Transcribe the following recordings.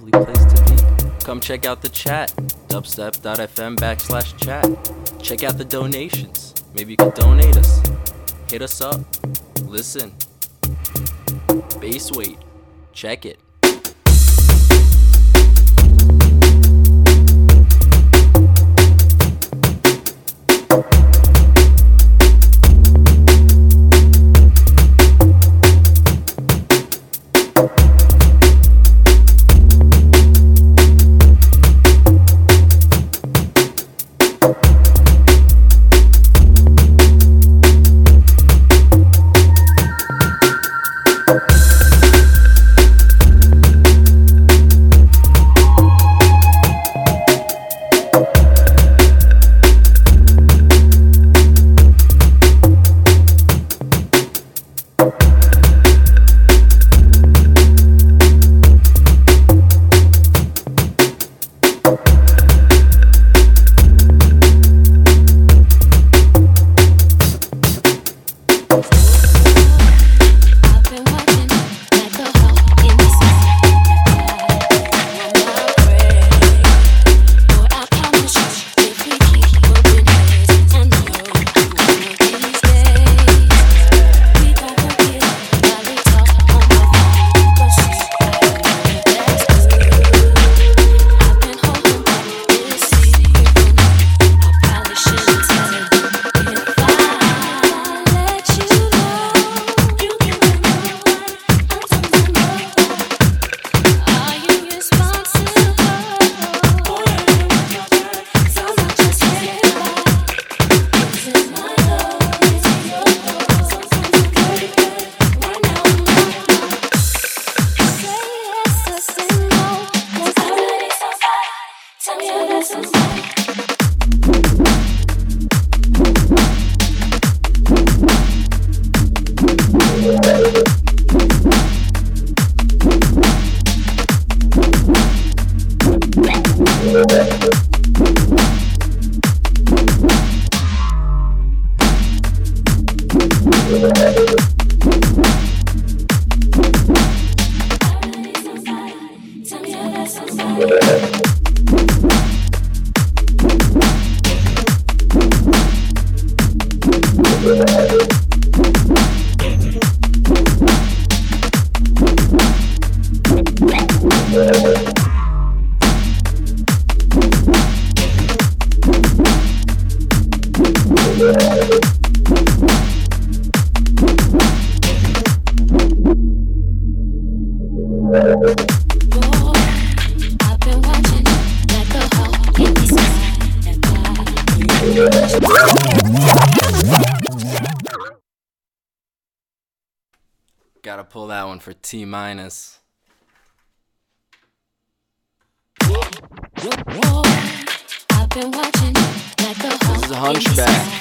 lovely place to be. Come check out the chat, dubstep.fm backslash chat. Check out the donations. Maybe you can donate us. Hit us up. Listen. Base weight. Check it. T minus. This is a hunchback.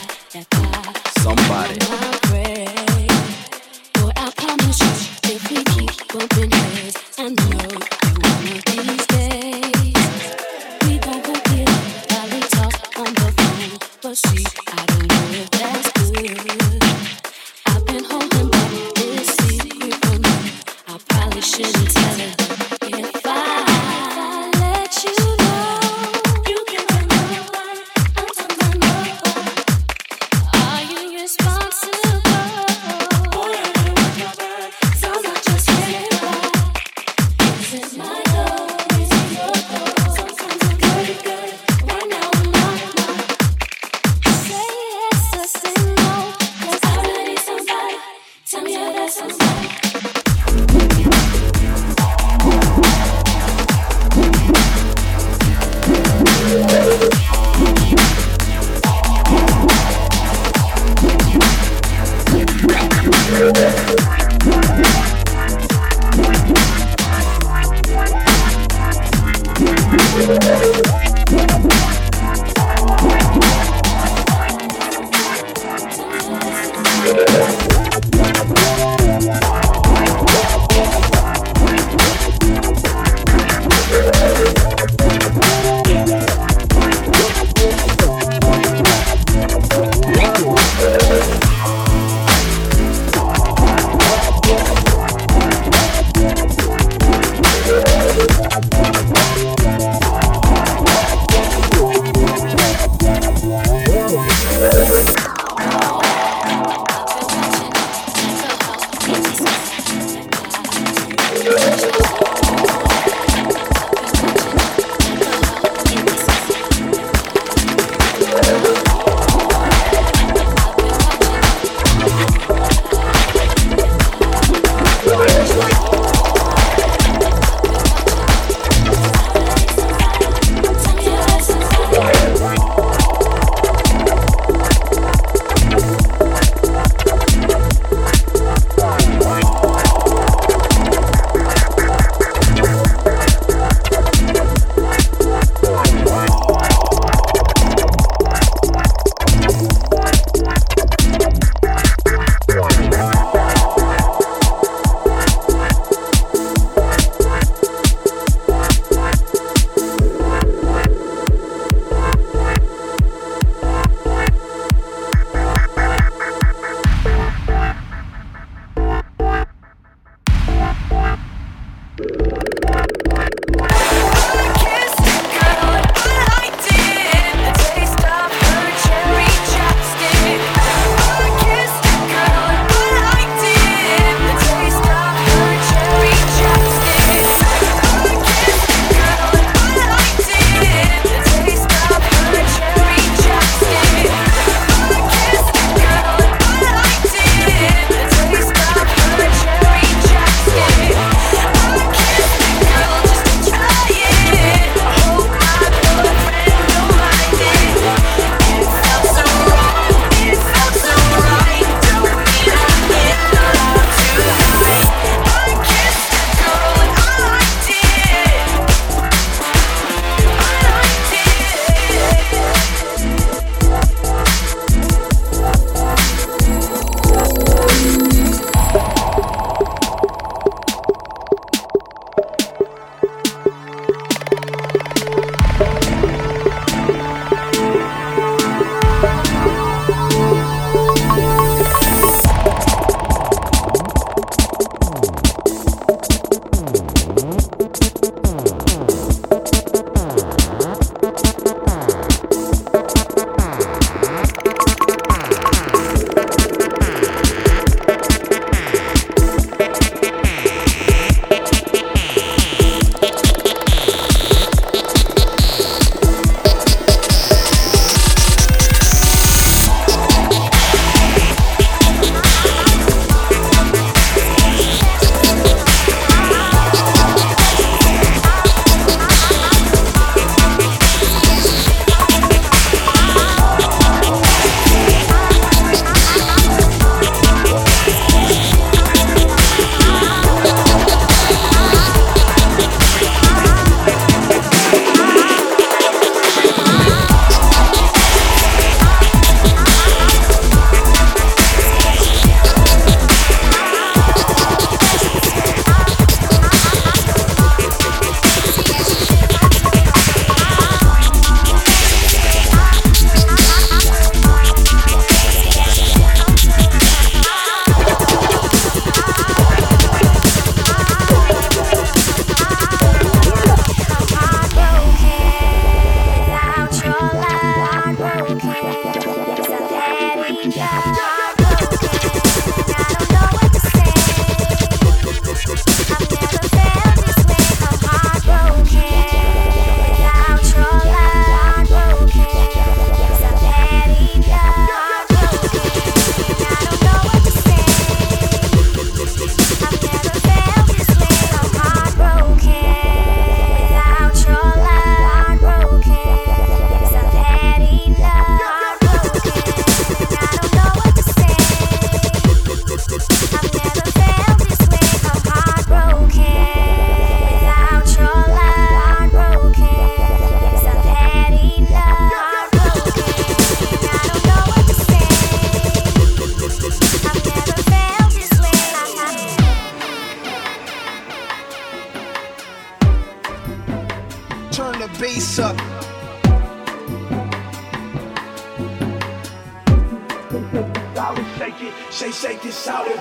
Solid, shake it, shake, shake it, shout it.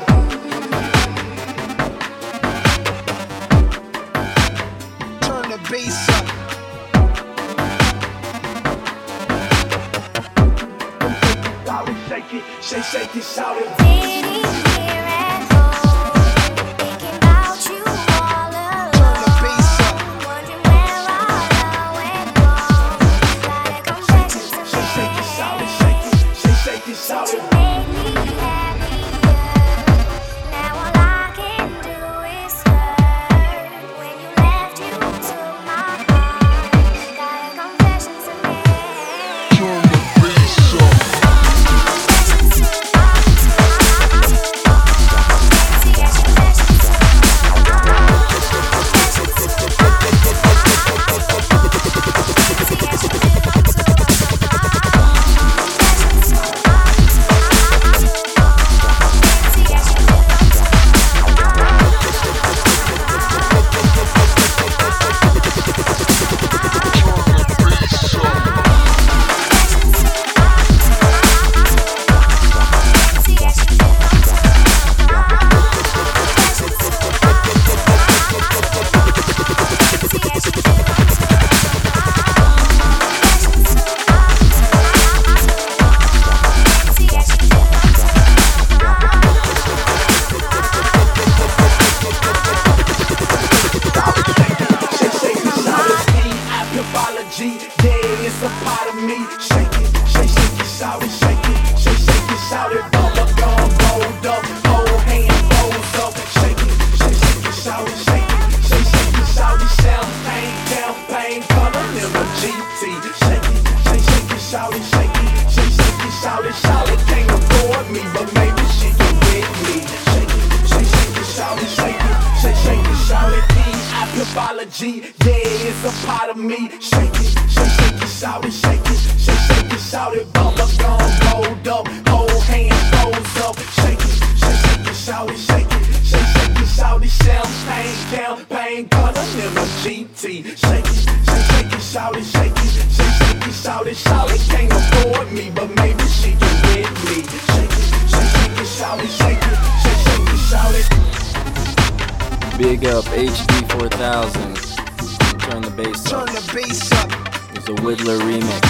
Turn the bass up. Solid, shake it, shake, shake it, GT. Shake it, shake, shake it, shout it, shake it, shake, shake it, shout it, shout it. Can't afford me, but maybe she can with me. Shake it, shake, shake it, shout it, shake it, shake, shake it, shout it. Big up HD 4000. Turn the bass Turn up. the bass up. It's a Whittler remix.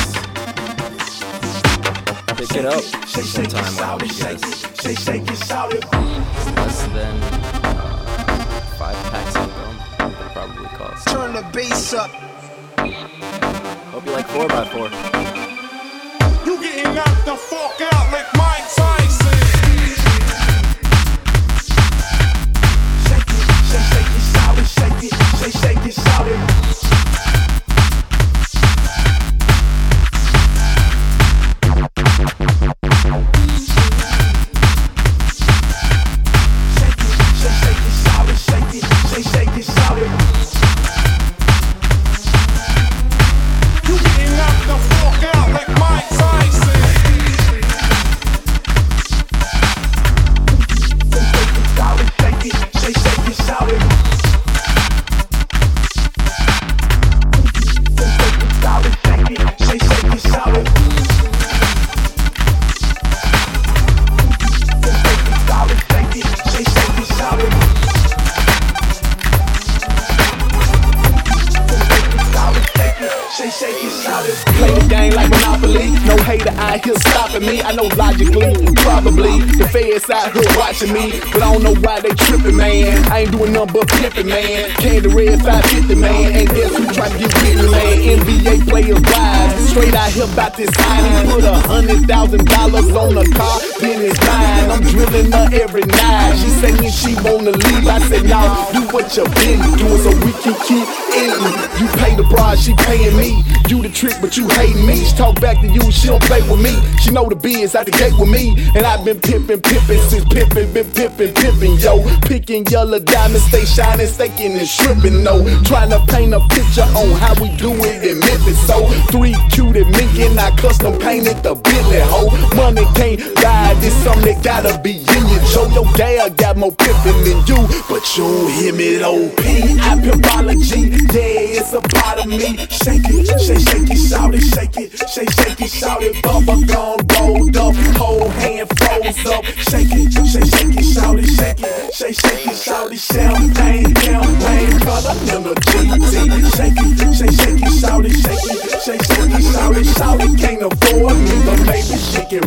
Pick it up Shake, shake it, sometime when it, you shake guys. Turn the bass up. Hope you like 4x4. You getting knocked the fuck out like Mike Tyson. Shake it, shake, shake it, shout it, shake it, shake, shake it, shout it. But flipping, man. Candy red 550, man. And guess who trying to get me, man? NBA players rise. Straight out here about this. He put a hundred thousand dollars on a car, then it's mine. I'm drilling her every night. She saying she wanna leave. I said, y'all do what you been doing so we can keep eating. You pay the price, she paying me. You the trick, but you hating me. She talk back to you, she don't play with me. She know the biz out the gate with me. And I've been pimping, pimping since pimping, been pimping, pimping, yo. Picking yellow diamonds, stay shining, staking and stripping, no. Trying to paint a picture on how we do it in Memphis. So, three cutie mink and I custom painted the Bentley hoe. Money can't buy this, something that gotta be in you, Joe. Your dad got more pimping than you, but you don't hear me though. Pimpology, yeah, it's a part of me. Shake it, shake, shake it, shout it, shake it, shake, shake it, shout it. Bubble gum rolled up, whole hand froze up. Shake it, shake, shake it, shout it, shake it, shake, shake it, shout it. Champagne, champagne, color in the GT. Shake it, shake, shake it, shout it, shake it, shake, shake it, shout it, shout it. Can't afford me, but maybe she can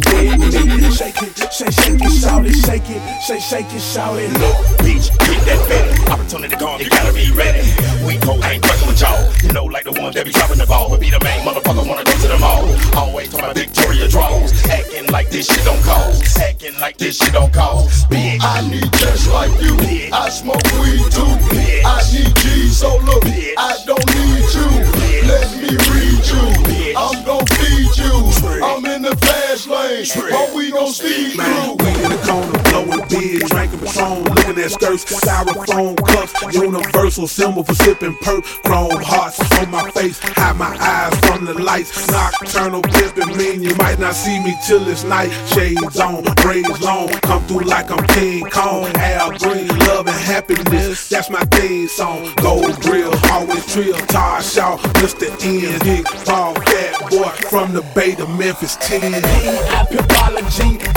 with me. Shake it, shake, shake it, shout it, shake it, shake, shake it, shout it. Look, bitch, get that fatty. Opportunity come, you gotta be ready. We go ain't fucking with y'all. You know, like the ones that be dropping the ball. But be the main motherfucker, wanna go to the mall. Always talking about Victoria draws. Acting like this shit don't cost. Acting like this shit don't cost. Bitch, I need just like you. Bitch. I smoke weed too. Bitch. I need G, so look, Bitch. I don't need you. Bitch. Let me read you. Bitch. I'm gon' feed you. Trick. I'm in the fast lane, but we gon' speed Man, through. we in the corner, blowing beer, drinking Patron, looking at skirts, styrofoam cups, universal symbol for sipping perp, chrome hearts on my face, hide my eyes from the lights, nocturnal pimping mean you might not see me till it's night, shades on, braids long, come through like I'm King Kong, Al Green, love and happiness, that's my theme song, gold grill, always trill, tar shaw, Mr. N, big ball, fat boy, from the Bay to Memphis 10. Yeah,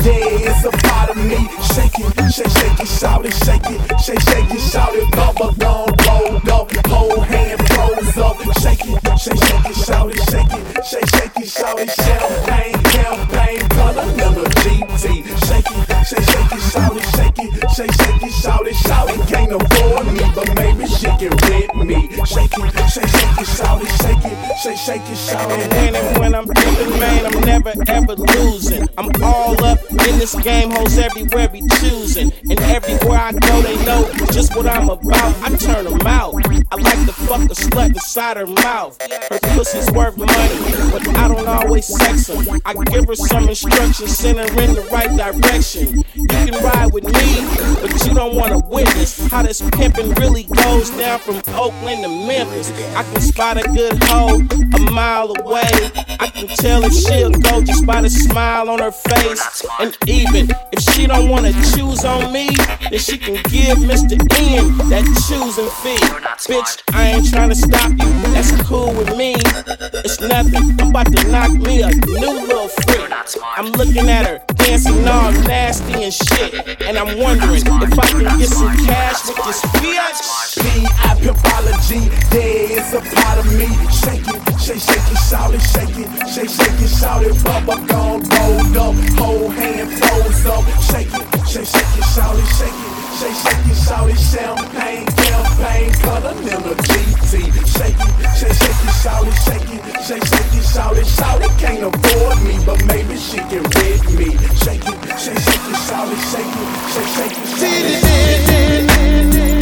it's a part of me. Shake it, shake, shake it, shout it, shake it, shake, shake it, shout it. Bubble gum rolled up, whole hand froze up. Shake it, shake, shake it, shout it, shake it, shake, shake it, shout it. Champagne, champagne, color in GT. Shake it, shake, shake it, shout it, shake it, shake, shake it, shout it, shout it. Can't afford me, but maybe she can rent me. Shake it, shake, shake it, shout it, shake it, shake, shake it, shout it. And when I'm pimping, man, I'm never ever losing. I'm all up in this game, hoes everywhere be choosing. And everywhere I go, they know just what I'm about. I turn them out. I like to fuck a slut inside her mouth. Her pussy's worth money, but I don't always sex her. I give her some instructions, send her in the right direction. You can ride with me, but you don't wanna witness how this pimping really goes down from Oakland to Memphis. I can spot a good hoe a mile away. I can tell if she'll go just by the smile on her face. And even if she don't wanna choose on me, then she can give Mr. Ian that choosing fee. Bitch, I ain't trying to stop you. That's cool with me. It's nothing. I'm about to knock me a new little freak. I'm looking at her dancing all nasty and shit. And I'm wondering if I can get some cash with this bitch. P.I. Pimpology, yeah, it's a part of me. Shake it, shake, shake it, shout it, shake it, shake, shake it, shout it. Bubble gum rolled up, whole hand froze up. Shake it, shake, shake it, shout it, shake it, shake, shake it, shout. Champagne, champagne, color in GT. Shake it, shake, shake it, shout shake it, shake, shake it, shout it, shout it. Can't afford me, but maybe she can rent me. Shake it, shake, shake it, shout it, shake it, shake, shake it, shout.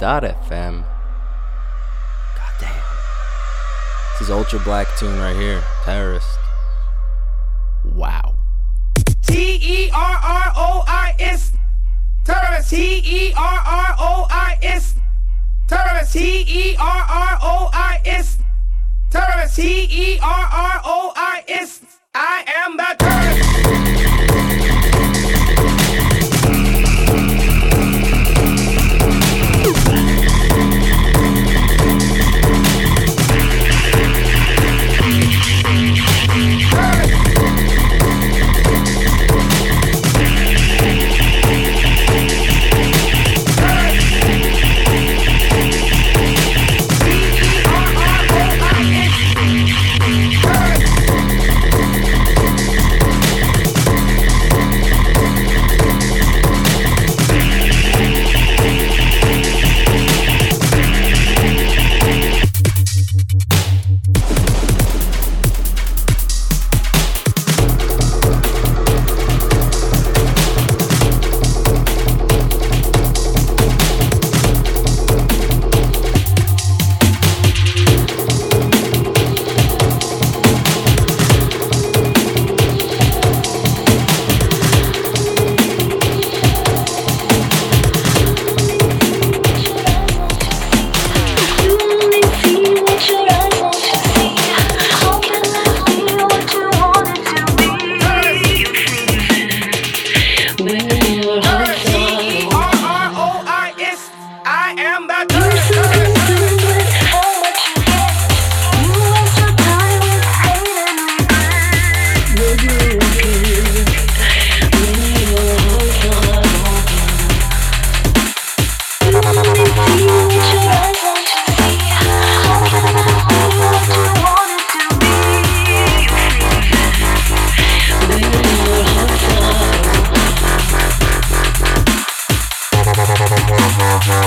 dubstep.fm. God damn. This is Ultra Black tune right here. Terrorist. Wow. T E R R O I S. Terrorist. T E R R O I S. Terrorist. T E R R O I S. Terrorist. T E R R O I S. I am the terrorist.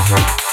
Uh-huh.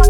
Bye.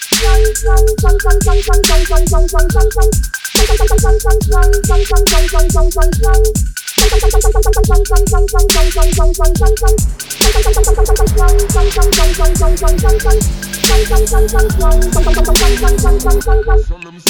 Some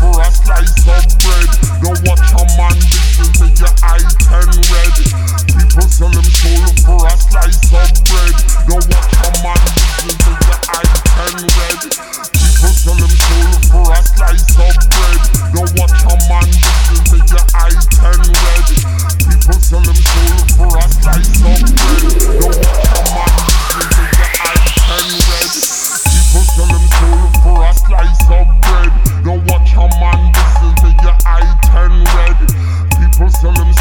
for a slice of bread. Watch a man make your eyes turn red. People for a slice of bread. Watch a man make your eyes turn red. People for a slice of bread. Watch a man make your eyes turn red. People for a slice of bread. command, this is the year I turn red. People selling